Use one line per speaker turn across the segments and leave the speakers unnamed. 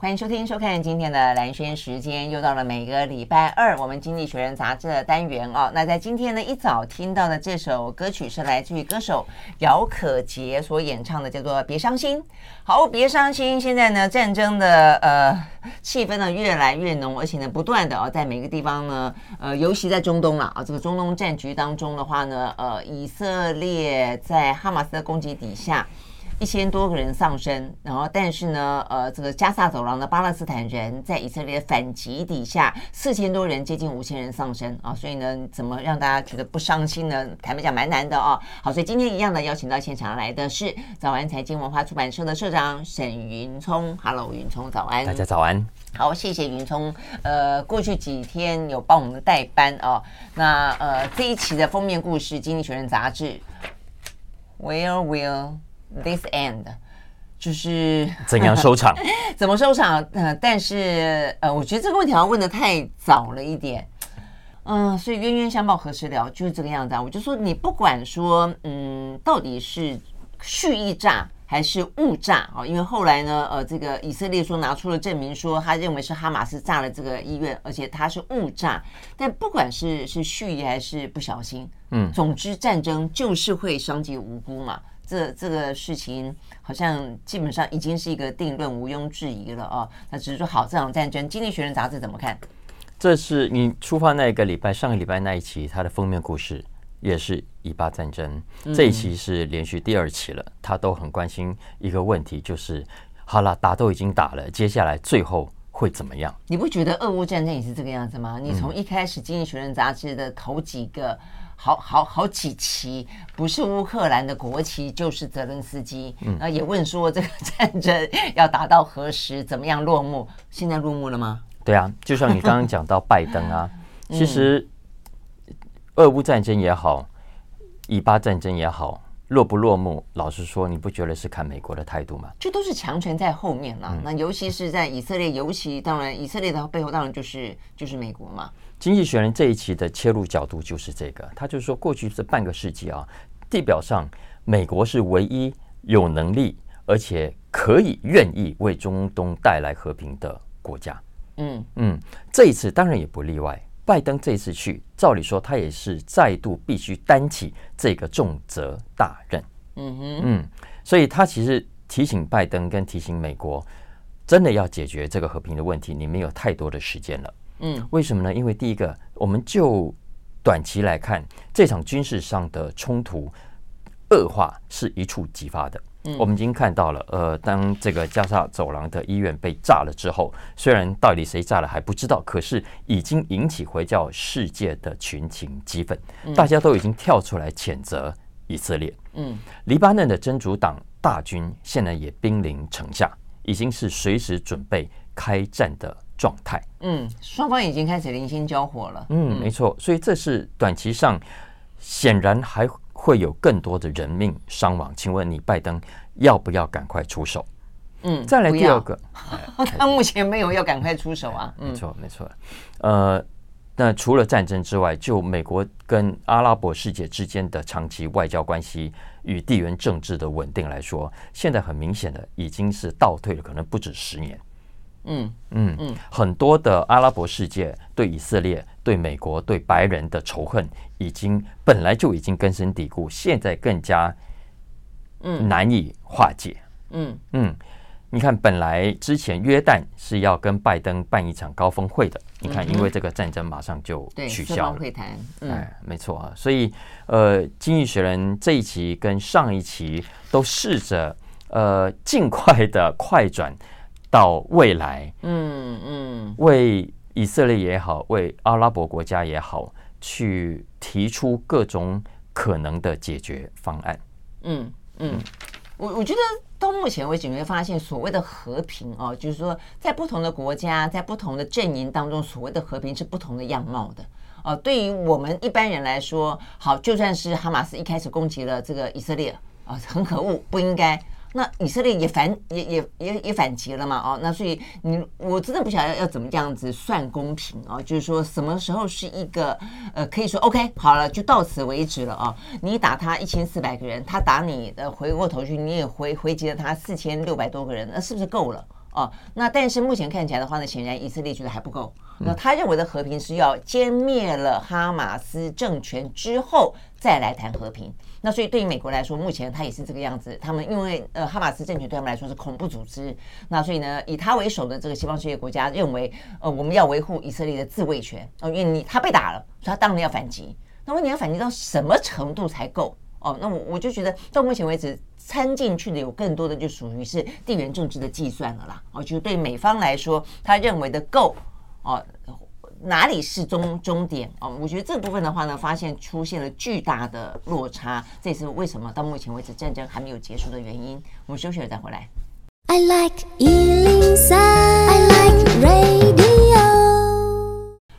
欢迎收听、收看今天的蓝轩时间，又到了每个礼拜二我们《经济学人》杂志的单元哦。那在今天呢，一早听到的这首歌曲是来自于歌手姚可杰所演唱的，叫做《别伤心》。好，别伤心。现在呢，战争的呃气氛呢越来越浓，而且呢，不断的啊、哦，在每个地方呢，呃，尤其在中东啊，这个中东战局当中的话呢，呃，以色列在哈马斯的攻击底下。一千多个人丧生，然后但是呢，呃，这个加萨走廊的巴勒斯坦人在以色列反击底下，四千多人，接近五千人丧生啊，所以呢，怎么让大家觉得不伤心呢？坦白讲蛮难的哦。好，所以今天一样的邀请到现场来的是早安财经文化出版社的社长沈云聪，Hello，云聪早安，
大家早安。
好，谢谢云聪，呃，过去几天有帮我们代班哦。那呃，这一期的封面故事，《经济学人》杂志，Where will This end 就是
怎样收场？
怎么收场？呃，但是呃，我觉得这个问题好像问的太早了一点。嗯、呃，所以冤冤相报何时了，就是这个样子啊。我就说，你不管说，嗯，到底是蓄意炸还是误炸啊？因为后来呢，呃，这个以色列说拿出了证明，说他认为是哈马斯炸了这个医院，而且他是误炸。但不管是是蓄意还是不小心，嗯，总之战争就是会伤及无辜嘛。这这个事情好像基本上已经是一个定论，毋庸置疑了啊。那只是说，好，这场战争，《经济学人》杂志怎么看？
这是你出发那一个礼拜，上个礼拜那一期，它的封面故事也是以巴战争。这一期是连续第二期了，他都很关心一个问题，就是好了，打都已经打了，接下来最后会怎么样？
你不觉得俄乌战争也是这个样子吗？你从一开始《经济学人》杂志的头几个。好好好几期，不是乌克兰的国旗，就是泽伦斯基。嗯，也问说这个战争要打到何时，怎么样落幕？现在落幕了吗？
对啊，就像你刚刚讲到拜登啊，其实俄乌战争也好，以巴战争也好。落不落幕？老实说，你不觉得是看美国的态度吗？
这都是强权在后面了。嗯、那尤其是在以色列，尤其当然，以色列的背后当然就是就是美国嘛。
经济学人这一期的切入角度就是这个，他就是说，过去这半个世纪啊，地表上美国是唯一有能力而且可以愿意为中东带来和平的国家。嗯嗯，这一次当然也不例外。拜登这次去，照理说他也是再度必须担起这个重责大任。嗯哼，嗯，所以他其实提醒拜登跟提醒美国，真的要解决这个和平的问题，你没有太多的时间了。嗯，为什么呢？因为第一个，我们就短期来看，这场军事上的冲突恶化是一触即发的。嗯、我们已经看到了，呃，当这个加沙走廊的医院被炸了之后，虽然到底谁炸了还不知道，可是已经引起回教世界的群情激愤，大家都已经跳出来谴责以色列。嗯，黎巴嫩的真主党大军现在也兵临城下，已经是随时准备开战的状态。
嗯，双方已经开始零星交火了。
嗯，没错，所以这是短期上显然还。会有更多的人命伤亡，请问你拜登要不要赶快出手？
嗯，
再来第二个，
他目前没有要赶快出手啊。
没错，没错。呃，那除了战争之外，就美国跟阿拉伯世界之间的长期外交关系与地缘政治的稳定来说，现在很明显的已经是倒退了，可能不止十年。嗯嗯嗯，很多的阿拉伯世界对以色列、对美国、对白人的仇恨，已经本来就已经根深蒂固，现在更加嗯难以化解。嗯嗯，你看，本来之前约旦是要跟拜登办一场高峰会的，你看，因为这个战争马上就取消了会谈。哎，没错啊，所以呃，《经济学人》这一期跟上一期都试着呃尽快的快转。到未来，嗯嗯，为以色列也好，为阿拉伯国家也好，去提出各种可能的解决方案。
嗯嗯，我我觉得到目前为止，你会发现所谓的和平哦，就是说在不同的国家，在不同的阵营当中，所谓的和平是不同的样貌的。哦，对于我们一般人来说，好，就算是哈马斯一开始攻击了这个以色列啊，很可恶，不应该。那以色列也反也也也也反击了嘛？哦，那所以你我真的不晓得要要怎么这样子算公平哦？就是说什么时候是一个呃，可以说 OK 好了，就到此为止了哦？你打他一千四百个人，他打你呃回过头去你也回回击了他四千六百多个人，那是不是够了？哦，那但是目前看起来的话呢，显然以色列觉得还不够。那他认为的和平是要歼灭了哈马斯政权之后再来谈和平。那所以对于美国来说，目前他也是这个样子。他们因为呃哈马斯政权对他们来说是恐怖组织，那所以呢以他为首的这个西方世界国家认为，呃我们要维护以色列的自卫权。哦，因为你他被打了，所以他当然要反击。那么你要反击到什么程度才够？哦，那我我就觉得到目前为止。掺进去的有更多的就属于是地缘政治的计算了啦，哦，就是对美方来说，他认为的够哦，哪里是终终点哦？我觉得这部分的话呢，发现出现了巨大的落差，这也是为什么到目前为止战争还没有结束的原因。我们休息了再回来。I like 103, I like radio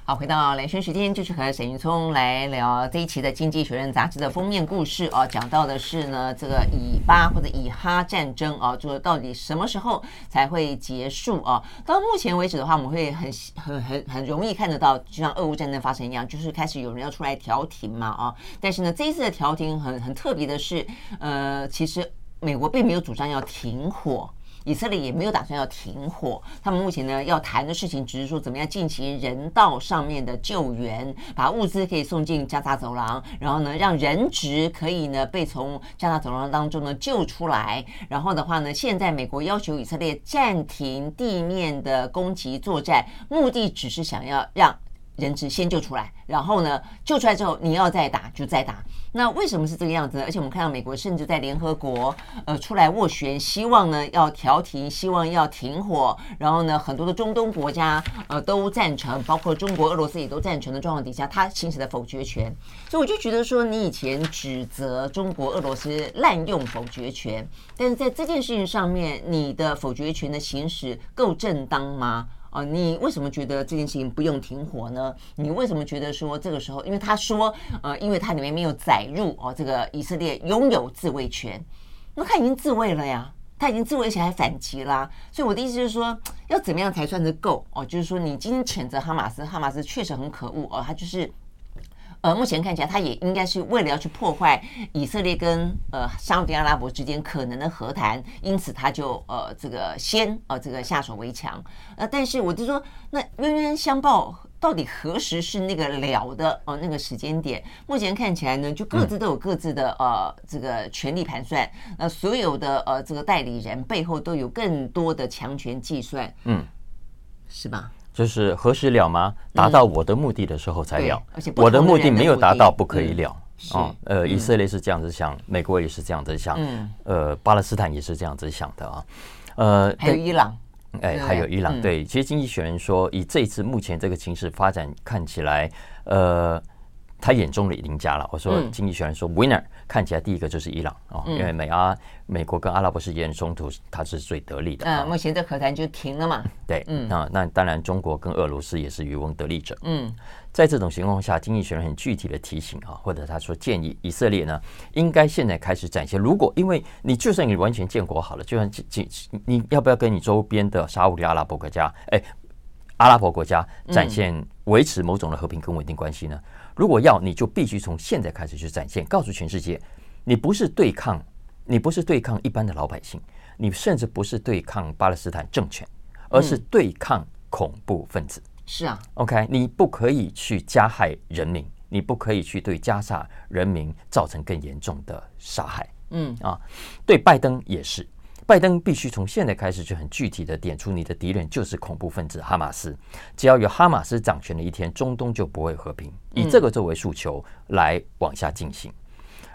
好，回到兰萱时间，就是和沈云聪来聊这一期的《经济学人》杂志的封面故事哦，讲到的是呢，这个以巴或者以哈战争啊，就到底什么时候才会结束啊？到目前为止的话，我们会很很很很容易看得到，就像俄乌战争发生一样，就是开始有人要出来调停嘛啊。但是呢，这一次的调停很很特别的是，呃，其实美国并没有主张要停火。以色列也没有打算要停火，他们目前呢要谈的事情只是说怎么样进行人道上面的救援，把物资可以送进加沙走廊，然后呢让人质可以呢被从加沙走廊当中呢救出来，然后的话呢，现在美国要求以色列暂停地面的攻击作战，目的只是想要让。人质先救出来，然后呢，救出来之后你要再打就再打。那为什么是这个样子呢？而且我们看到美国甚至在联合国呃出来斡旋，希望呢要调停，希望要停火。然后呢，很多的中东国家呃都赞成，包括中国、俄罗斯也都赞成的状况底下，他行使了否决权。所以我就觉得说，你以前指责中国、俄罗斯滥用否决权，但是在这件事情上面，你的否决权的行使够正当吗？哦，你为什么觉得这件事情不用停火呢？你为什么觉得说这个时候，因为他说，呃，因为他里面没有载入哦，这个以色列拥有自卫权，那他已经自卫了呀，他已经自卫起来反击啦。所以我的意思就是说，要怎么样才算是够哦？就是说，你今天谴责哈马斯，哈马斯确实很可恶哦，他就是。呃，目前看起来，他也应该是为了要去破坏以色列跟呃沙特阿拉伯之间可能的和谈，因此他就呃这个先呃这个下手为强。呃，但是我就说，那冤冤相报到底何时是那个了的哦、呃？那个时间点，目前看起来呢，就各自都有各自的呃这个权力盘算。那所有的呃这个代理人背后都有更多的强权计算，嗯，是吧？
就是何时了吗？达到我的目的的时候才了。我的目的没有达到，不可以了。啊，呃，以色列是这样子想，美国也是这样子想，呃，巴勒斯坦也是这样子想的啊。呃，
还有伊朗，
哎，还有伊朗。对，其实经济学人说，以这次目前这个情势发展看起来，呃。他眼中的赢家了。我说，经济学人说，winner 看起来第一个就是伊朗啊，因为美阿美国跟阿拉伯世界的冲突，他是最得利的。
嗯，目前这和谈就停了嘛。
对，嗯，那那当然，中国跟俄罗斯也是渔翁得利者。嗯，在这种情况下，经济学人很具体的提醒啊，或者他说建议以色列呢，应该现在开始展现，如果因为你就算你完全建国好了，就算你你要不要跟你周边的沙乌里阿拉伯国家，哎，阿拉伯国家展现维持某种的和平跟稳定关系呢？如果要，你就必须从现在开始去展现，告诉全世界，你不是对抗，你不是对抗一般的老百姓，你甚至不是对抗巴勒斯坦政权，而是对抗恐怖分子。
是啊
，OK，你不可以去加害人民，你不可以去对加沙人民造成更严重的杀害。嗯啊，对拜登也是。拜登必须从现在开始就很具体的点出你的敌人就是恐怖分子哈马斯。只要有哈马斯掌权的一天，中东就不会和平。以这个作为诉求来往下进行，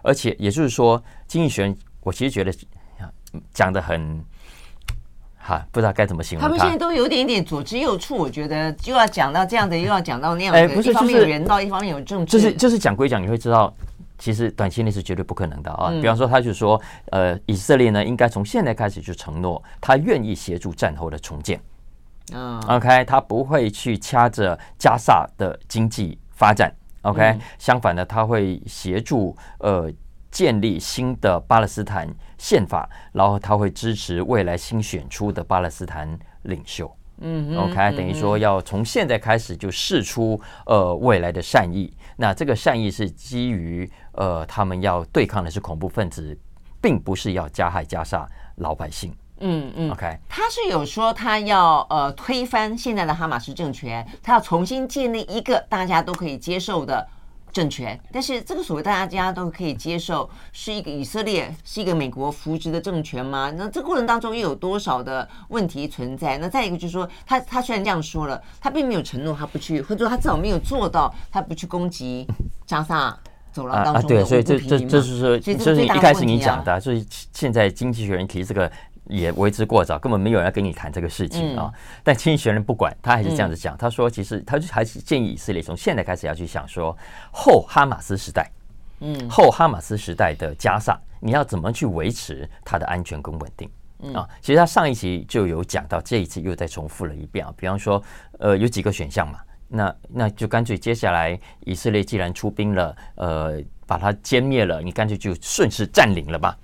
而且也就是说，经济学人我其实觉得讲的很哈，不知道该怎么形容他。
他们现在都有点点左支右绌，我觉得又要讲到这样的，又要讲到那样的。哎，不是，一方面有人道，一方面有政治。
就是就是讲归讲，你会知道其实短期内是绝对不可能的啊。比方说，他就说，呃，以色列呢，应该从现在开始就承诺，他愿意协助战后的重建。嗯，OK，他不会去掐着加萨的经济发展。OK，相反呢，他会协助呃建立新的巴勒斯坦宪法，然后他会支持未来新选出的巴勒斯坦领袖。嗯，OK，等于说要从现在开始就试出呃未来的善意。那这个善意是基于呃他们要对抗的是恐怖分子，并不是要加害加沙老百姓。嗯嗯，OK，
他是有说他要呃推翻现在的哈马斯政权，他要重新建立一个大家都可以接受的。政权，但是这个所谓大家都可以接受，是一个以色列，是一个美国扶植的政权吗？那这个过程当中又有多少的问题存在？那再一个就是说，他他虽然这样说了，他并没有承诺他不去，或者说他至少没有做到，他不去攻击加萨走廊当中的、啊。对，
所以这这这是说，这是一开始你讲的，就是现在经济学人提这个。也为之过早，根本没有人要跟你谈这个事情啊！但经济学人不管，他还是这样子讲。他说，其实他就还是建议以色列从现在开始要去想说，后哈马斯时代，嗯，后哈马斯时代的加萨，你要怎么去维持它的安全跟稳定啊？其实他上一期就有讲到，这一次又再重复了一遍啊。比方说，呃，有几个选项嘛，那那就干脆接下来以色列既然出兵了，呃，把它歼灭了，你干脆就顺势占领了吧。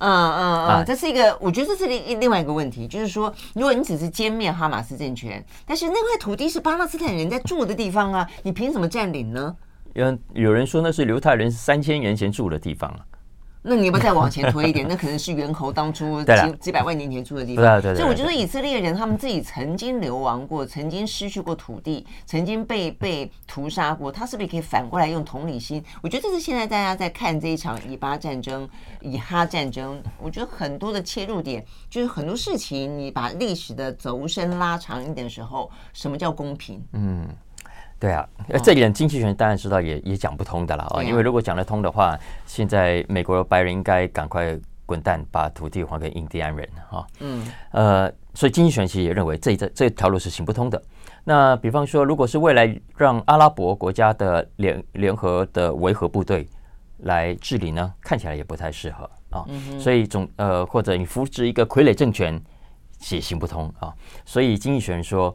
嗯嗯嗯，这是一个，我觉得这是另另外一个问题，就是说，如果你只是歼灭哈马斯政权，但是那块土地是巴勒斯坦人在住的地方啊，你凭什么占领呢？
有有人说那是犹太人三千年前住的地方啊。
那你要不要再往前推一点？那可能是猿猴当初 几几百万年前住的地方对对。所以我觉得以色列人他们自己曾经流亡过，曾经失去过土地，曾经被被屠杀过。他是不是可以反过来用同理心？我觉得这是现在大家在看这一场以巴战争、以哈战争，我觉得很多的切入点就是很多事情，你把历史的轴身拉长一点的时候，什么叫公平？嗯。
对啊，这一点经济学人当然知道也，也也讲不通的了啊。因为如果讲得通的话，现在美国白人应该赶快滚蛋，把土地还给印第安人哈。嗯，呃，所以经济学人其实也认为这这这条路是行不通的。那比方说，如果是未来让阿拉伯国家的联联合的维和部队来治理呢，看起来也不太适合啊。所以总呃，或者你扶植一个傀儡政权也行不通啊。所以经济学人说，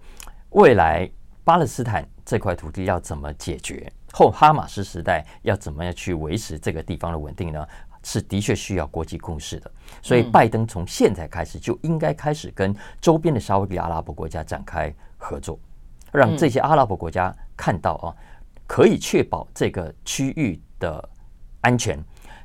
未来巴勒斯坦。这块土地要怎么解决？后哈马斯时代要怎么样去维持这个地方的稳定呢？是的确需要国际共识的。所以，拜登从现在开始就应该开始跟周边的沙乌地阿拉伯国家展开合作，让这些阿拉伯国家看到啊，可以确保这个区域的安全，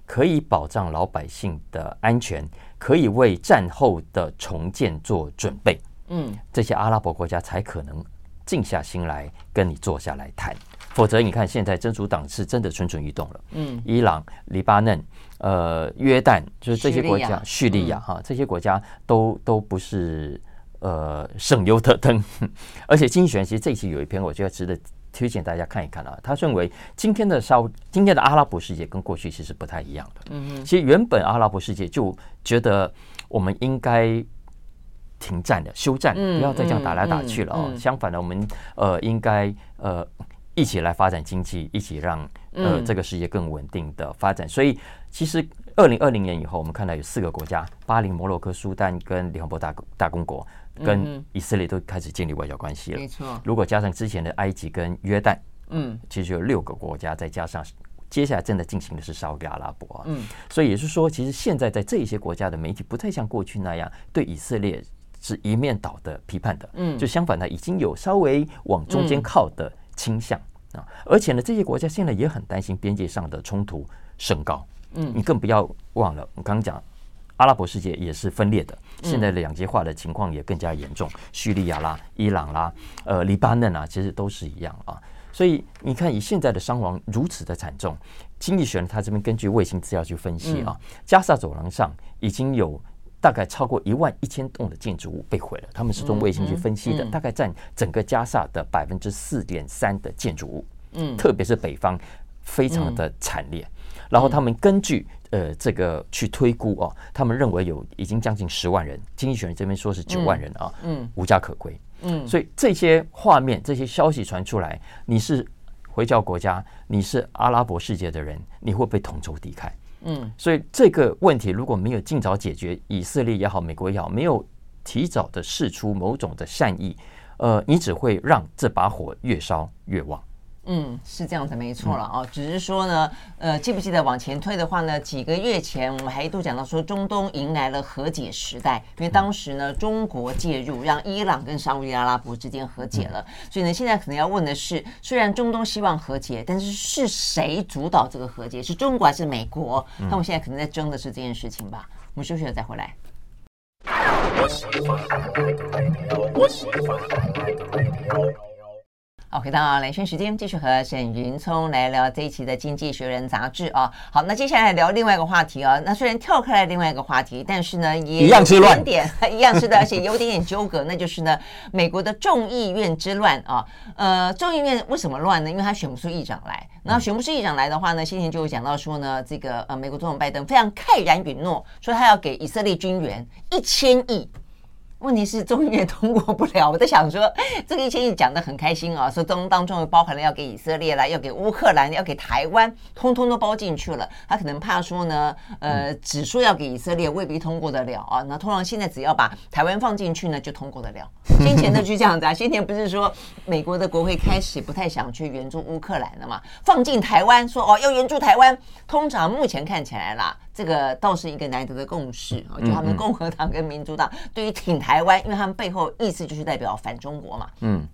可以保障老百姓的安全，可以为战后的重建做准备。嗯，这些阿拉伯国家才可能。静下心来跟你坐下来谈，否则你看现在真主党是真的蠢蠢欲动了。嗯，伊朗、黎巴嫩、呃约旦，就是这些国家，叙利亚哈，这些国家都都不是呃省油的灯。而且经济学人其实这一期有一篇，我觉得值得推荐大家看一看啊。他认为今天的沙今天的阿拉伯世界跟过去其实不太一样的。嗯嗯，其实原本阿拉伯世界就觉得我们应该。停战的休战，不要再这样打来打去了哦。相反的，我们呃应该呃一起来发展经济，一起让呃这个世界更稳定的发展。所以，其实二零二零年以后，我们看到有四个国家：巴林、摩洛哥、苏丹跟联合国大大公国，跟以色列都开始建立外交关系了。没错。如果加上之前的埃及跟约旦，嗯，其实有六个国家，再加上接下来正在进行的是沙特阿拉伯，嗯，所以也是说，其实现在在这一些国家的媒体不再像过去那样对以色列。是一面倒的批判的，嗯，就相反呢，已经有稍微往中间靠的倾向啊，而且呢，这些国家现在也很担心边界上的冲突升高，嗯，你更不要忘了，我刚刚讲阿拉伯世界也是分裂的，现在的两极化的情况也更加严重，叙利亚啦、伊朗啦、呃、黎巴嫩啊，其实都是一样啊，所以你看，以现在的伤亡如此的惨重，经济学呢他这边根据卫星资料去分析啊，加沙走廊上已经有。大概超过一万一千栋的建筑物被毁了，他们是从卫星去分析的，大概占整个加萨的百分之四点三的建筑物，嗯，特别是北方非常的惨烈。然后他们根据呃这个去推估哦，他们认为有已经将近十万人，经济学人这边说是九万人啊，嗯，无家可归，嗯，所以这些画面、这些消息传出来，你是回教国家，你是阿拉伯世界的人，你会被同仇敌忾。
嗯，
所以这个问题如果没有尽早解决，以色列也好，美国也好，没有提早的释出某种的善意，呃，你只会让这把火越烧越旺。
嗯，是这样子，没错了哦。只是说呢，呃，记不记得往前推的话呢？几个月前我们还一度讲到说，中东迎来了和解时代，因为当时呢，中国介入，让伊朗跟沙乌地阿拉伯之间和解了。所以呢，现在可能要问的是，虽然中东希望和解，但是是谁主导这个和解？是中国还是美国？那我们现在可能在争的是这件事情吧。我们休息了再回来。好，回到兰萱时间，继续和沈云聪来聊这一期的《经济学人》杂志啊。好，那接下来聊另外一个话题啊。那虽然跳开了另外一个话题，但是呢，也有点点 一样是的，而且有点点纠葛，那就是呢，美国的众议院之乱啊。呃，众议院为什么乱呢？因为他选不出议长来。那选不出议长来的话呢，先前就有讲到说呢，这个呃，美国总统拜登非常慨然允诺，说他要给以色列军援一千亿。问题是众议院通过不了，我在想说，这个一千亿讲的很开心啊，说中当中包含了要给以色列啦，要给乌克兰，要给台湾，通通都包进去了。他可能怕说呢，呃，只说要给以色列，未必通过得了啊。那通常现在只要把台湾放进去呢，就通过得了。先前的就这样子啊，先前不是说美国的国会开始不太想去援助乌克兰了嘛，放进台湾说哦要援助台湾，通常目前看起来啦。这个倒是一个难得的共识啊，就他们共和党跟民主党 对于挺台湾，因为他们背后意思就是代表反中国嘛。嗯，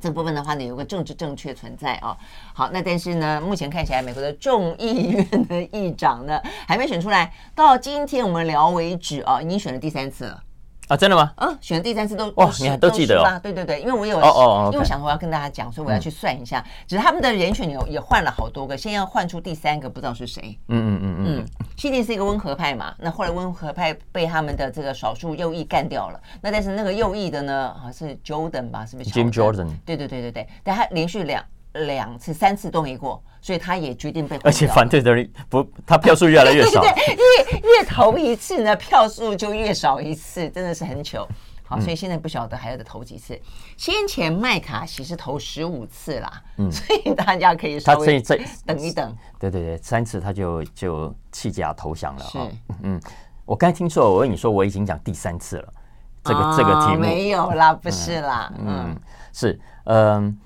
这部分的话呢，有个政治正确存在啊。好，那但是呢，目前看起来美国的众议院的议长呢还没选出来，到今天我们聊为止啊，已经选了第三次了。
啊，真的吗？
嗯，选了第三次都
哇，你还都记得哦？
对对对，因为我有
哦哦，
因为我想说我要跟大家讲，所以我要去算一下。只是他们的人选也也换了好多个，现在要换出第三个，不知道是谁。嗯嗯嗯嗯。西定是一个温和派嘛，那后来温和派被他们的这个少数右翼干掉了。那但是那个右翼的呢，好像是 Jordan 吧？是不是
？Jim Jordan。
对对对对对，但他连续两两次、三次都没过。所以他也决定被，
而且反对的人不，他票数越来越少。
对，对，对，越越投一次呢，票数就越少一次，真的是很糗。好，所以现在不晓得还要再投几次。先前麦卡锡是投十五次啦，嗯，所以大家可以稍微等一等。
对对对，三次他就就弃甲投降了。是，嗯，我刚才听说，我跟你说我已经讲第三次了，这个这个题目
没有啦，不是啦，
嗯，是，嗯。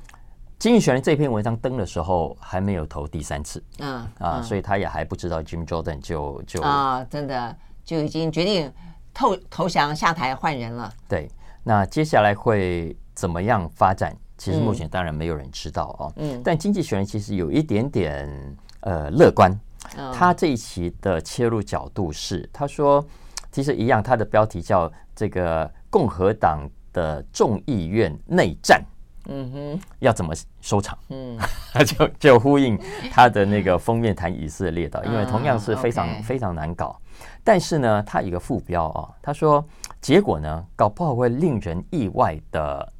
经济学人这篇文章登的时候还没有投第三次，嗯啊，所以他也还不知道 Jim Jordan 就就
啊，真的就已经决定投投降下台换人了。
对，那接下来会怎么样发展？其实目前当然没有人知道哦。嗯，但经济学人其实有一点点呃乐观，他这一期的切入角度是，他说其实一样，他的标题叫这个共和党的众议院内战。嗯哼，要怎么收场？嗯，就就呼应他的那个封面谈以色列的，因为同样是非常非常难搞。但是呢，他一个副标啊，他说结果呢，搞不好会令人意外的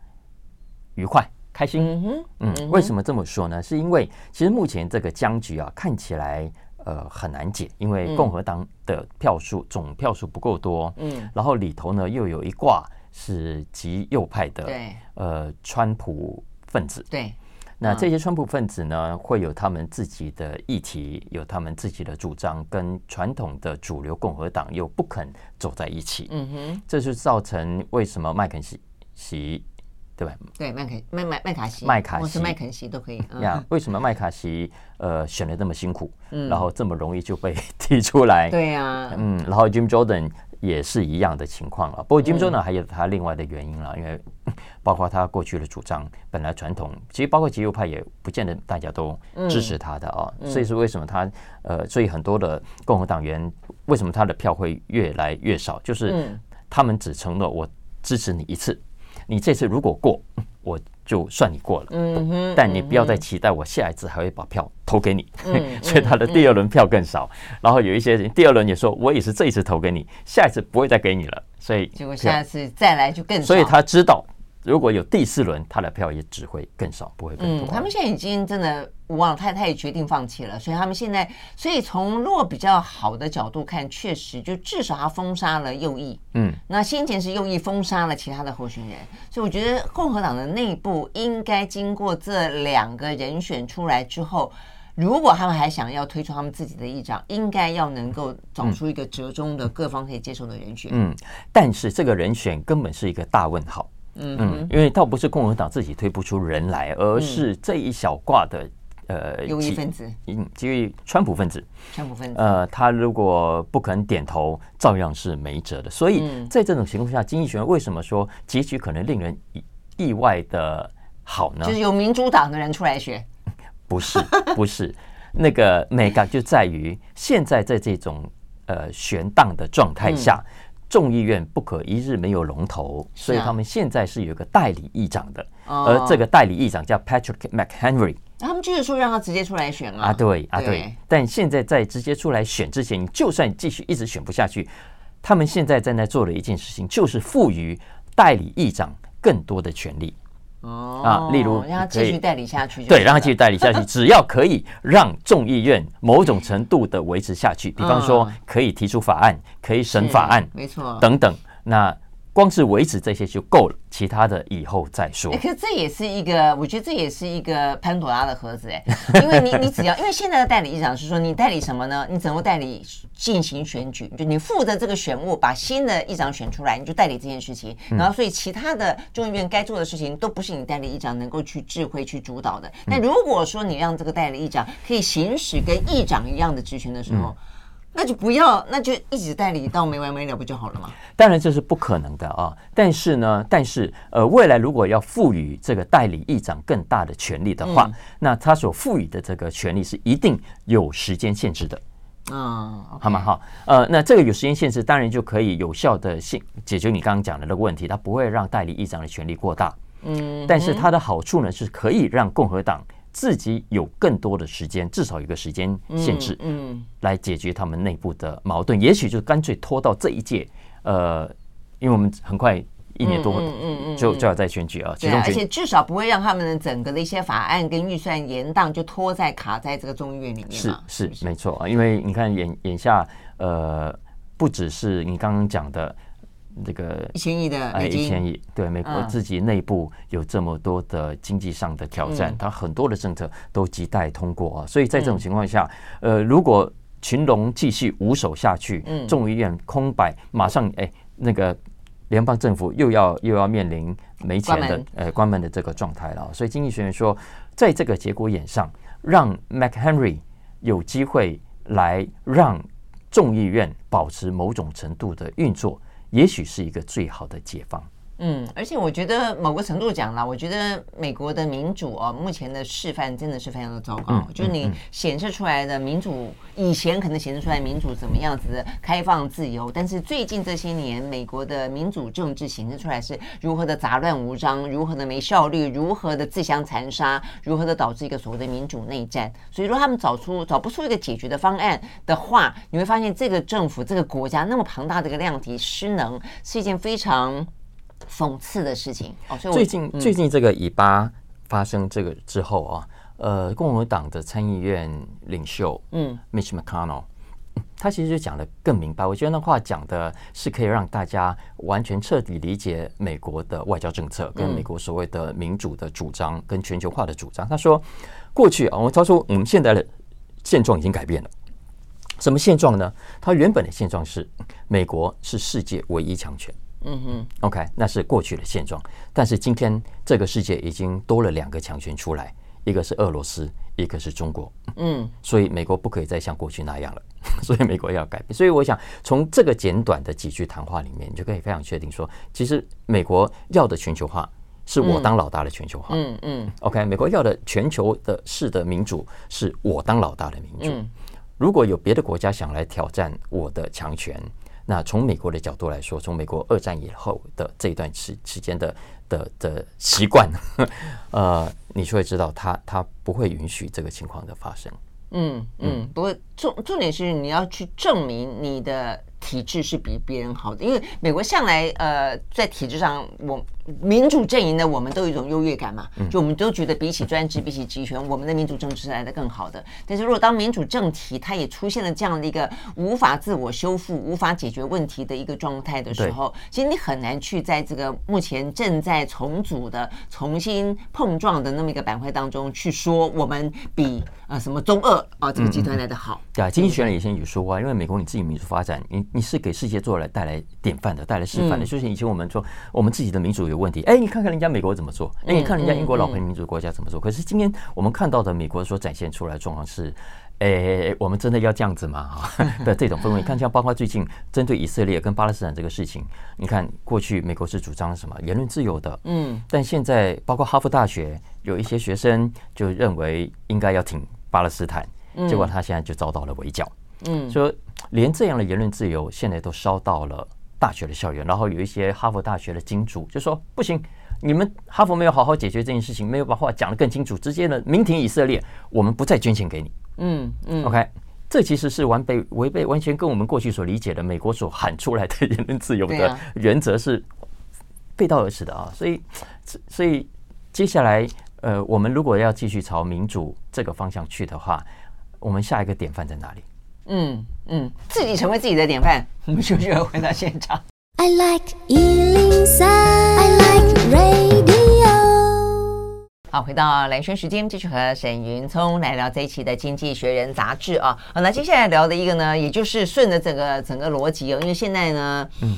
愉快开心。嗯，为什么这么说呢？是因为其实目前这个僵局啊，看起来呃很难解，因为共和党的票数总票数不够多。嗯，然后里头呢又有一挂。是极右派的，对，呃，川普分子，
对，
那这些川普分子呢，会有他们自己的议题，有他们自己的主张，跟传统的主流共和党又不肯走在一起，嗯哼，这就造成为什么麦肯锡，对吧？
对，麦肯麦麦麦卡锡，
麦卡锡，
是麦肯锡都可以，
呀，为什么麦卡锡呃选的这么辛苦，嗯，然后这么容易就被 提出来？
对呀，
嗯，然后 Jim Jordan。也是一样的情况了，不过金州呢还有他另外的原因了，因为 包括他过去的主张，本来传统其实包括极右派也不见得大家都支持他的啊，所以说为什么他呃，所以很多的共和党员为什么他的票会越来越少，就是他们只承诺我支持你一次，你这次如果过 我。就算你过了，嗯哼，但你不要再期待我下一次还会把票投给你，嗯、所以他的第二轮票更少。嗯、然后有一些人第二轮也说，我也是这一次投给你，下一次不会再给你了，所以
结果下一次再来就更少。
所以他知道如果有第四轮，他的票也只会更少，不会更多。
嗯，他们现在已经真的无望，太太也决定放弃了，所以他们现在，所以从若比较好的角度看，确实就至少他封杀了右翼。嗯，那先前是右翼封杀了其他的候选人，所以我觉得共和党的内部应该经过这两个人选出来之后，如果他们还想要推出他们自己的议长，应该要能够找出一个折中的各方可以接受的人选。
嗯，但是这个人选根本是一个大问号。嗯，因为倒不是共和党自己推不出人来，而是这一小挂的呃
右翼分子，
嗯，基于川普分子，
川普分子，
呃，他如果不肯点头，照样是没辙的。所以在这种情况下，经济学为什么说结局可能令人意外的好呢？
就是有民主党的人出来选，
不是，不是，那个美感就在于现在在这种呃悬荡的状态下。众议院不可一日没有龙头，所以他们现在是有一个代理议长的，而这个代理议长叫 Patrick McHenry。
他们就是说让他直接出来选啊？
啊，对啊，对。但现在在直接出来选之前，你就算继续一直选不下去，他们现在正在做的一件事情，就是赋予代理议长更多的权利。
哦啊，
例如
让他继续代理下去，
对，让他继续代理下去，只要可以让众议院某种程度的维持下去，比方说可以提出法案，可以审法案，
没错，
等等，那。光是维持这些就够了，其他的以后再说。
可是这也是一个，我觉得这也是一个潘朵拉的盒子哎，因为你你只要，因为现在的代理议长是说，你代理什么呢？你怎么代理进行选举？就你负责这个选务，把新的议长选出来，你就代理这件事情。然后，所以其他的众议院该做的事情，都不是你代理议长能够去智慧去主导的。但如果说你让这个代理议长可以行使跟议长一样的职权的时候，那就不要，那就一直代理到没完没了不就好了吗？
当然这是不可能的啊！但是呢，但是呃，未来如果要赋予这个代理议长更大的权利的话，嗯、那他所赋予的这个权利是一定有时间限制的。
嗯，okay、
好吗？好，呃，那这个有时间限制，当然就可以有效的解解决你刚刚讲的那个问题，它不会让代理议长的权力过大。嗯，但是它的好处呢，是可以让共和党。自己有更多的时间，至少有个时间限制，嗯，来解决他们内部的矛盾。也许就干脆拖到这一届，呃，因为我们很快一年多，嗯嗯就就要再选举啊。
对，而且至少不会让他们的整个的一些法案跟预算延宕，就拖在卡在这个众议院里面。
是是没错啊，因为你看眼眼下，呃，不只是你刚刚讲的。这个
一千亿的
哎，一千亿，对，美国自己内部有这么多的经济上的挑战，它很多的政策都亟待通过啊。所以在这种情况下，呃，如果群龙继续无首下去，众议院空白，马上哎，那个联邦政府又要又要面临没钱的呃关门的这个状态了。所以经济学人说，在这个节骨眼上，让 McHenry 有机会来让众议院保持某种程度的运作。也许是一个最好的解放。
嗯，而且我觉得某个程度讲啦，我觉得美国的民主哦，目前的示范真的是非常的糟糕。嗯、就是你显示出来的民主，以前可能显示出来民主怎么样子的开放自由，但是最近这些年，美国的民主政治显示出来是如何的杂乱无章，如何的没效率，如何的自相残杀，如何的导致一个所谓的民主内战。所以说，他们找出找不出一个解决的方案的话，你会发现这个政府、这个国家那么庞大的一个量体失能，是一件非常。讽刺的事情哦，所以
最近、嗯、最近这个以巴发生这个之后啊，呃，共和党的参议院领袖嗯，Mitch McConnell，他其实就讲的更明白。我觉得那话讲的是可以让大家完全彻底理解美国的外交政策跟美国所谓的民主的主张跟全球化的主张。他说，过去啊，我他说我们现在的现状已经改变了。什么现状呢？他原本的现状是美国是世界唯一强权。嗯哼，OK，那是过去的现状。但是今天这个世界已经多了两个强权出来，一个是俄罗斯，一个是中国。嗯，所以美国不可以再像过去那样了，所以美国要改变。所以我想从这个简短的几句谈话里面，你就可以非常确定说，其实美国要的全球化是我当老大的全球化。嗯嗯，OK，美国要的全球的式的民主是我当老大的民主。如果有别的国家想来挑战我的强权，那从美国的角度来说，从美国二战以后的这一段时时间的的的习惯，呃，你就会知道他他不会允许这个情况的发生。
嗯嗯，不过重重点是你要去证明你的体制是比别人好的，因为美国向来呃在体制上，我民主阵营的我们都有一种优越感嘛，就我们都觉得比起专制、比起集权，我们的民主政治是来的更好的。但是如果当民主政体它也出现了这样的一个无法自我修复、无法解决问题的一个状态的时候，其实你很难去在这个目前正在重组的、重新碰撞的那么一个板块当中去说我们比呃什么中二啊、呃、这个集团来的好。
对啊，经济学人以前有说过，啊因为美国你自己民主发展，你你是给世界做来带来典范的，带来示范的。就是以前我们说我们自己的民主有问题，哎，你看看人家美国怎么做，哎，你看人家英国老牌民主国家怎么做。可是今天我们看到的美国所展现出来的状况是，哎，我们真的要这样子吗？哈 的这种氛围，你看像包括最近针对以色列跟巴勒斯坦这个事情，你看过去美国是主张什么言论自由的，嗯，但现在包括哈佛大学有一些学生就认为应该要挺巴勒斯坦，结果他现在就遭到了围剿。嗯，说连这样的言论自由现在都烧到了大学的校园，然后有一些哈佛大学的金主就说不行，你们哈佛没有好好解决这件事情，没有把话讲得更清楚，直接呢明挺以色列，我们不再捐钱给你。嗯嗯，OK，这其实是完被违背，完全跟我们过去所理解的美国所喊出来的言论自由的原则是背道而驰的啊。所以，所以接下来呃，我们如果要继续朝民主这个方向去的话，我们下一个典范在哪里？
嗯嗯，自己成为自己的典范，我们就需要回到现场。I like
103, I like radio。
好，回到蓝轩时间，继续和沈云聪来聊这一期的《经济学人》杂志啊。好，那接下来聊的一个呢，也就是顺着整个整个逻辑哦，因为现在呢，嗯，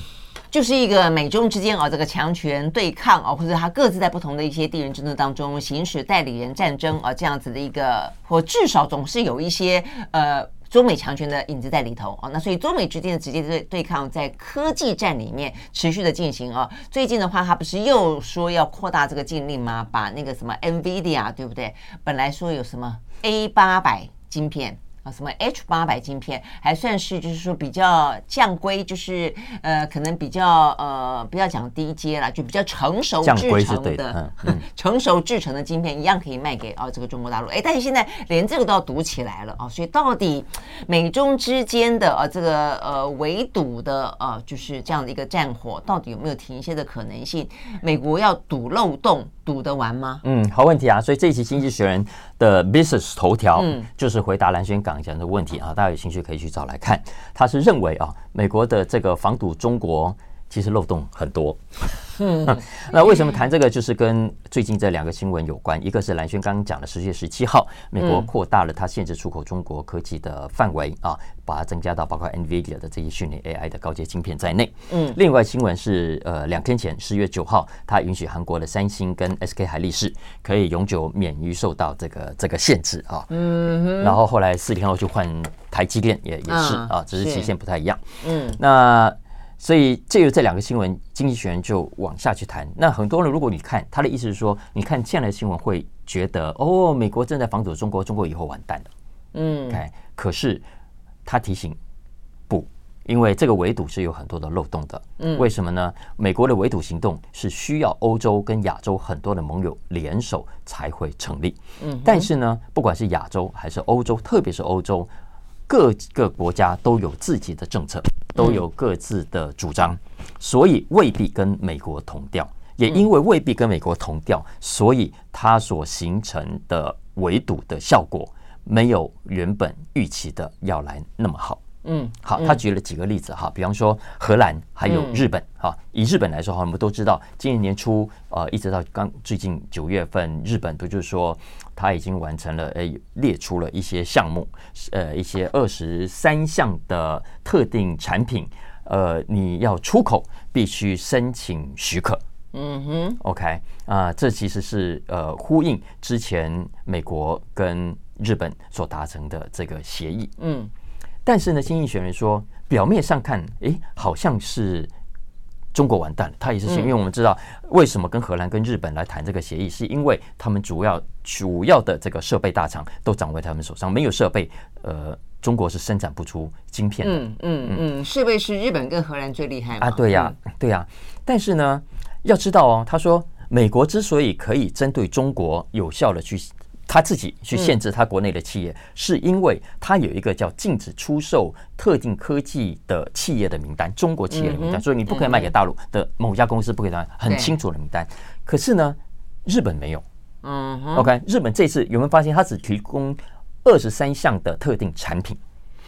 就是一个美中之间啊这个强权对抗啊，或者他各自在不同的一些地缘政治当中行使代理人战争啊这样子的一个，或至少总是有一些呃。中美强权的影子在里头啊，那所以中美之间的直接对对抗在科技战里面持续的进行啊。最近的话，他不是又说要扩大这个禁令吗？把那个什么 NVIDIA 对不对？本来说有什么 A 八百晶片。啊，什么 H 八百晶片还算是就是说比较降规，就是呃，可能比较呃，不要讲低阶了，就比较成熟制成的，嗯、成熟制成的晶片一样可以卖给啊这个中国大陆。哎，但是现在连这个都要堵起来了啊，所以到底美中之间的啊这个呃围堵的啊，就是这样的一个战火，到底有没有停歇的可能性？美国要堵漏洞？堵得完吗？
嗯，好问题啊！所以这一期《经济学人》的 Business 头条，嗯，就是回答兰萱讲这个问题啊。大家有兴趣可以去找来看。他是认为啊，美国的这个防堵中国。其实漏洞很多，嗯，那为什么谈这个？就是跟最近这两个新闻有关。一个是蓝轩刚刚讲的，十月十七号，美国扩大了它限制出口中国科技的范围啊，把它增加到包括 NVIDIA 的这些训练 AI 的高阶晶片在内。嗯，另外新闻是呃，两天前十月九号，它允许韩国的三星跟 SK 海力士可以永久免于受到这个这个限制啊。嗯，然后后来四天后就换台积电也也是啊，只是期限不太一样。嗯，那。所以，借由这两个新闻，经济学人就往下去谈。那很多人，如果你看他的意思是说，你看这样的新闻会觉得，哦，美国正在防堵中国，中国以后完蛋了。嗯。可是他提醒不，因为这个围堵是有很多的漏洞的。嗯，为什么呢？美国的围堵行动是需要欧洲跟亚洲很多的盟友联手才会成立。嗯，但是呢，不管是亚洲还是欧洲，特别是欧洲。各个国家都有自己的政策，都有各自的主张，所以未必跟美国同调。也因为未必跟美国同调，所以它所形成的围堵的效果，没有原本预期的要来那么好。嗯，好，他举了几个例子哈，比方说荷兰还有日本哈。以日本来说哈，我们都知道，今年年初呃，一直到刚最近九月份，日本不就是说他已经完成了诶，列出了一些项目，呃，一些二十三项的特定产品，呃，你要出口必须申请许可。嗯哼，OK 啊，这其实是呃呼应之前美国跟日本所达成的这个协议。嗯。但是呢，经济学人说，表面上看，诶，好像是中国完蛋了。他也是因为我们知道，为什么跟荷兰、跟日本来谈这个协议，是因为他们主要主要的这个设备大厂都掌握在他们手上，没有设备，呃，中国是生产不出晶片的。嗯
嗯嗯，设备是日本跟荷兰最厉害啊。
对呀，对呀。但是呢，要知道哦，他说美国之所以可以针对中国有效的去。他自己去限制他国内的企业，嗯、是因为他有一个叫禁止出售特定科技的企业的名单，中国企业的名单，嗯、所以你不可以卖给大陆的某家公司，不可以卖，很清楚的名单。可是呢，日本没有。嗯，OK，日本这次有没有发现，他只提供二十三项的特定产品，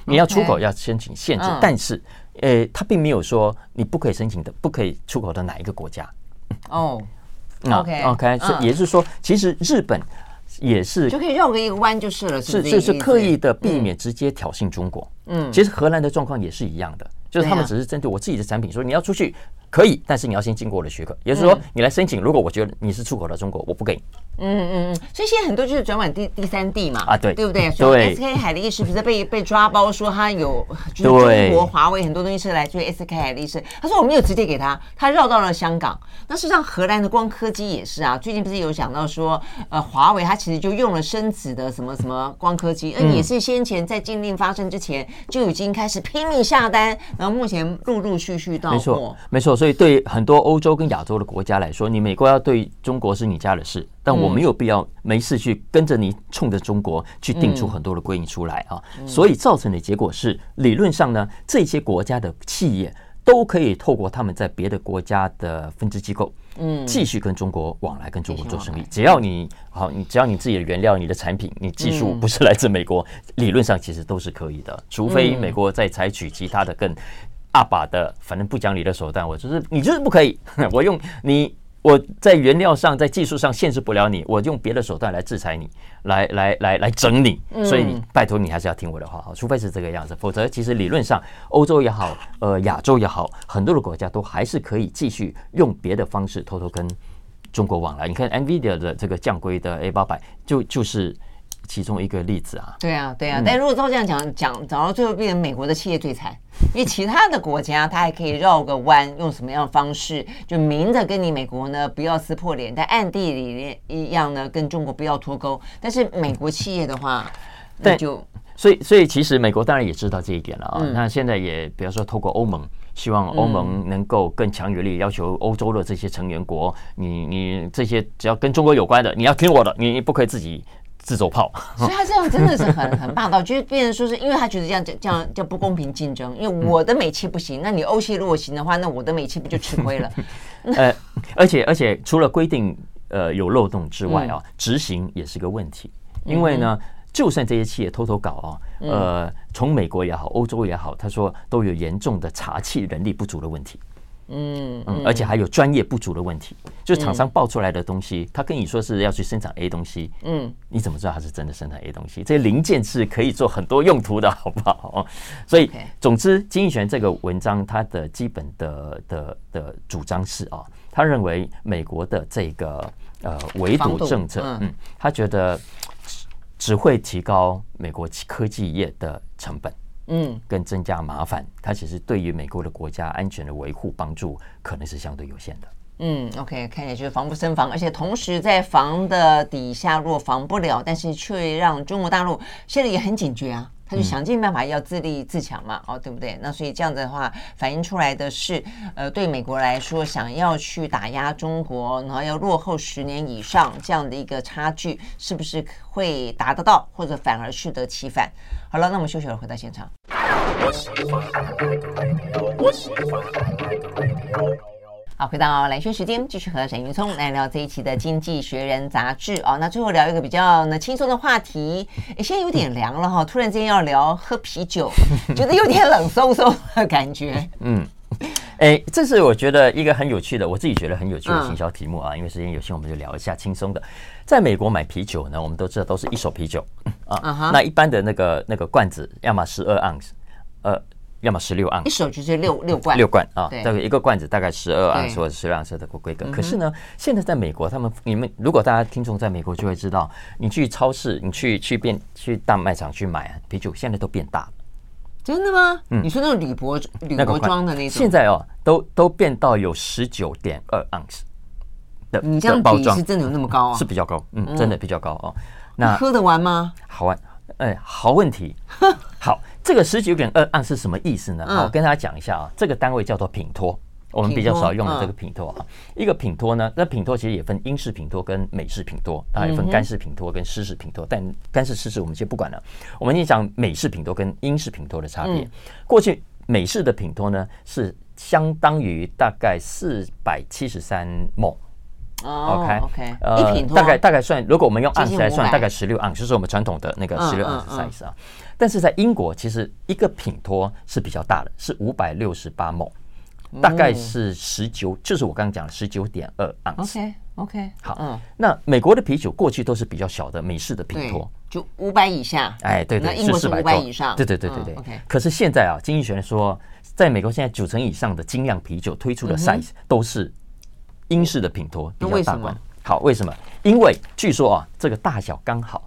你要出口要申请限制，但是，呃，他并没有说你不可以申请的，不可以出口到哪一个国家。
哦
，OK，OK，是，也就是说，其实日本也是
就可以绕个一个弯就是了，
是是是刻意的避免直接挑衅中国。嗯，其实荷兰的状况也是一样的，就是他们只是针对我自己的产品说你要出去。可以，但是你要先经过我的许可，也就是说，你来申请。如果我觉得你是出口到中国，我不给你。
嗯嗯嗯，所以现在很多就是转往第第三地嘛。
啊，对，
对不对？所以 SK 海力士不是被被抓包说他有就是中国华为很多东西是来自于 SK 海力士，他说我没有直接给他，他绕到了香港。那事实上，荷兰的光科技也是啊，最近不是有讲到说，呃，华为它其实就用了深紫的什么什么光科技，嗯，也是先前在禁令发生之前就已经开始拼命下单，然后目前陆陆续续到货。没错，
没错。所以对很多欧洲跟亚洲的国家来说，你美国要对中国是你家的事。但我没有必要没事去跟着你冲着中国去定出很多的规定出来啊，所以造成的结果是，理论上呢，这些国家的企业都可以透过他们在别的国家的分支机构，嗯，继续跟中国往来，跟中国做生意。只要你好，你只要你自己的原料、你的产品、你技术不是来自美国，理论上其实都是可以的，除非美国在采取其他的更阿把的，反正不讲理的手段，我就是你就是不可以，我用你。我在原料上，在技术上限制不了你，我用别的手段来制裁你，来来来来整你。所以你拜托你还是要听我的话，除非是这个样子，否则其实理论上欧洲也好，呃亚洲也好，很多的国家都还是可以继续用别的方式偷偷跟中国往来。你看 NVIDIA 的这个降规的 A 八百，就就是。其中一个例子啊，
对啊，对啊，但如果照这样讲讲，讲到最后变成美国的企业最惨，因为其他的国家它还可以绕个弯，用什么样的方式，就明着跟你美国呢不要撕破脸，但暗地里一样呢跟中国不要脱钩。但是美国企业的话，那就
所以所以其实美国当然也知道这一点了啊。那现在也比方说透过欧盟，希望欧盟能够更强有力要求欧洲的这些成员国，你你这些只要跟中国有关的，你要听我的，你不可以自己。自走炮，
所以他这样真的是很很霸道，就是变成说是因为他觉得这样这样叫不公平竞争，因为我的美气不行，那你欧系如果行的话，那我的美气不就吃亏了？
呃，而且而且除了规定呃有漏洞之外啊，执行也是个问题，因为呢，就算这些企业偷偷搞啊，呃，从美国也好，欧洲也好，他说都有严重的查气能力不足的问题。嗯嗯，而且还有专业不足的问题，就是厂商报出来的东西，他跟你说是要去生产 A 东西，嗯，你怎么知道他是真的生产 A 东西？这些零件是可以做很多用途的，好不好？所以，总之，经济学人这个文章它的基本的的的主张是啊，他认为美国的这个呃围堵政策，嗯，他觉得只会提高美国科技业的成本。嗯，更增加麻烦，它其实对于美国的国家安全的维护帮助可能是相对有限的。
嗯，OK，看起来就是防不胜防，而且同时在防的底下，若防不了，但是却让中国大陆现在也很警觉啊。他就想尽办法要自立自强嘛，哦，对不对？那所以这样子的话，反映出来的是，呃，对美国来说，想要去打压中国，然后要落后十年以上这样的一个差距，是不是会达得到，或者反而适得其反？好了，那我们休息了，回到现场。好，回到蓝轩时间，继续和沈云聪来聊这一期的《经济学人》杂志哦。那最后聊一个比较呢轻松的话题，诶，现在有点凉了哈，突然之间要聊喝啤酒，觉得有点冷飕飕的感觉。
嗯，哎，这是我觉得一个很有趣的，我自己觉得很有趣的行销题目啊。嗯、因为时间有限，我们就聊一下轻松的。在美国买啤酒呢，我们都知道都是一手啤酒啊。Uh huh、那一般的那个那个罐子，要么十二盎司，呃。要么十六盎司，
一手就是六六罐，
六罐啊，大概一个罐子大概十二盎司或者十六盎司的规格。可是呢，现在在美国，他们你们如果大家听众在美国就会知道，你去超市，你去去变去大卖场去买啤酒，现在都变大了。
真的吗？嗯，你说那种铝箔铝箔装的那种，
现在哦，都都变到有十九点二盎司的。
你这样比是真的有那么高啊？
是比较高，嗯，真的比较高哦。那
喝得完吗？
好玩，哎，好问题，好。这个十九点二盎是什么意思呢？好，我跟大家讲一下啊，这个单位叫做品托我们比较少用的这个品托啊。嗯、一个品托呢，那品托其实也分英式品托跟美式品托，当然也分干式品托跟湿式品托。但干式、湿式我们先不管了，我们先讲美式品托跟英式品托的差别。嗯、过去美式的品托呢是相当于大概四百七十三。
哦、OK OK，
呃，大概大概算，如果我们用盎司来算，大概十六盎，就是我们传统的那个十六盎司 size 啊。但是在英国，其实一个品托是比较大的，是五百六十八 ml，大概是十九，就是我刚刚讲的十九点二盎司。
OK OK，
好，嗯，那美国的啤酒过去都是比较小的美式的品托，
就五百以下。
哎，对对，
英国是五百以上。
对对对对对。OK，可是现在啊，经济学人说，在美国现在九成以上的精酿啤酒推出的 size 都是英式的品托，比较大罐。好，为什么？因为据说啊，这个大小刚好。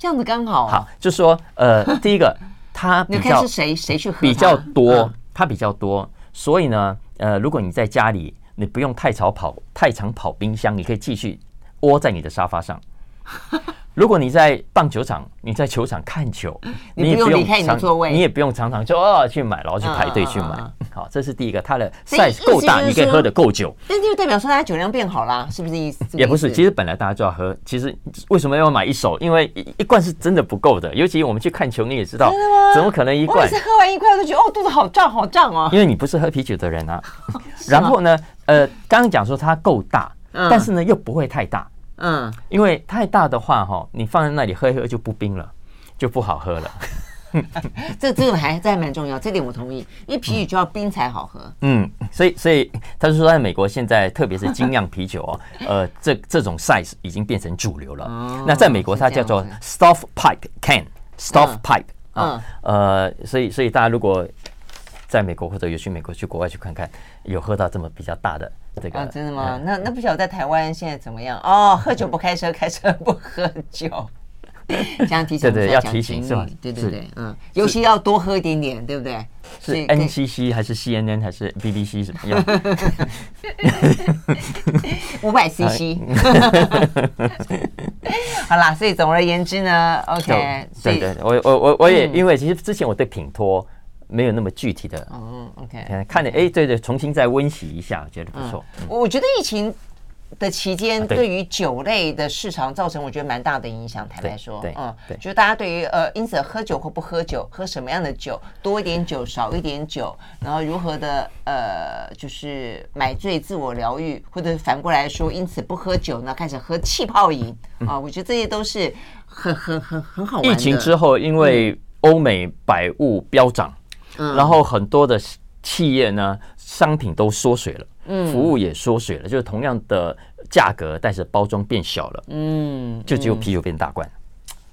这样子刚好，
好，就是说，呃，第一个，它比较
是谁谁去喝
比较多，它比较多，所以呢，呃，如果你在家里，你不用太早跑，太常跑冰箱，你可以继续窝在你的沙发上。如果你在棒球场，你在球场看球，
你也不用离开你的座位，
你也不用常常就哦去买，然后去排队去买。好，这是第一个，它的 size 够大，你可以喝的够久。
那就代表说它酒量变好啦，是不是意思？
也不是，其实本来大家就要喝。其实为什么要买一手？因为一罐是真的不够的，尤其我们去看球，你也知道，怎么可能一罐？
我每次喝完一罐，我就觉得哦，肚子好胀，好胀哦。
因为你不是喝啤酒的人啊。然后呢，呃，刚刚讲说它够大，但是呢又不会太大。嗯，因为太大的话哈，你放在那里喝一喝就不冰了，就不好喝了。
这这个还这还蛮重要，这点我同意，因为啤酒就要冰才好喝。
嗯，所以所以他是说，在美国现在特别是精酿啤酒哦，呃，这这种 size 已经变成主流了。哦、那在美国它叫做 Stove Pipe Can，Stove Pipe 啊，呃，所以所以大家如果在美国或者有去美国去国外去看看，有喝到这么比较大的。这个、
啊，真的吗？嗯、那那不晓得在台湾现在怎么样哦？喝酒不开车，开车不喝酒，这样提醒，
对对，要提醒是吧？
对对对，嗯，尤其要多喝一点点，对不对？
是 NCC 还是 CNN 还是 BBC 什么样？
五百 CC。好啦，所以总而言之呢，OK，
对对，我我我我也因为其实之前我对品托。没有那么具体的，
嗯，OK，
看着，哎，对对，重新再温习一下，觉得不错。
我觉得疫情的期间，对于酒类的市场造成我觉得蛮大的影响。坦白说，嗯，对，就是大家对于呃，因此喝酒或不喝酒，喝什么样的酒，多一点酒，少一点酒，然后如何的呃，就是买醉自我疗愈，或者反过来说，因此不喝酒呢，开始喝气泡饮啊，我觉得这些都是很很很很好。
疫情之后，因为欧美百物飙涨。然后很多的企业呢，商品都缩水了，嗯，服务也缩水了，就是同样的价格，但是包装变小了，嗯，就只有啤酒变大罐。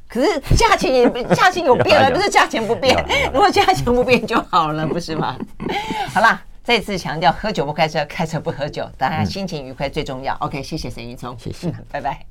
可是价钱也价钱有变了，不是价钱不变，如果价钱不变就好了，不是吗？好啦，再次强调，喝酒不开车，开车不喝酒，大家心情愉快最重要。OK，谢谢沈云聪，
谢谢，
拜拜。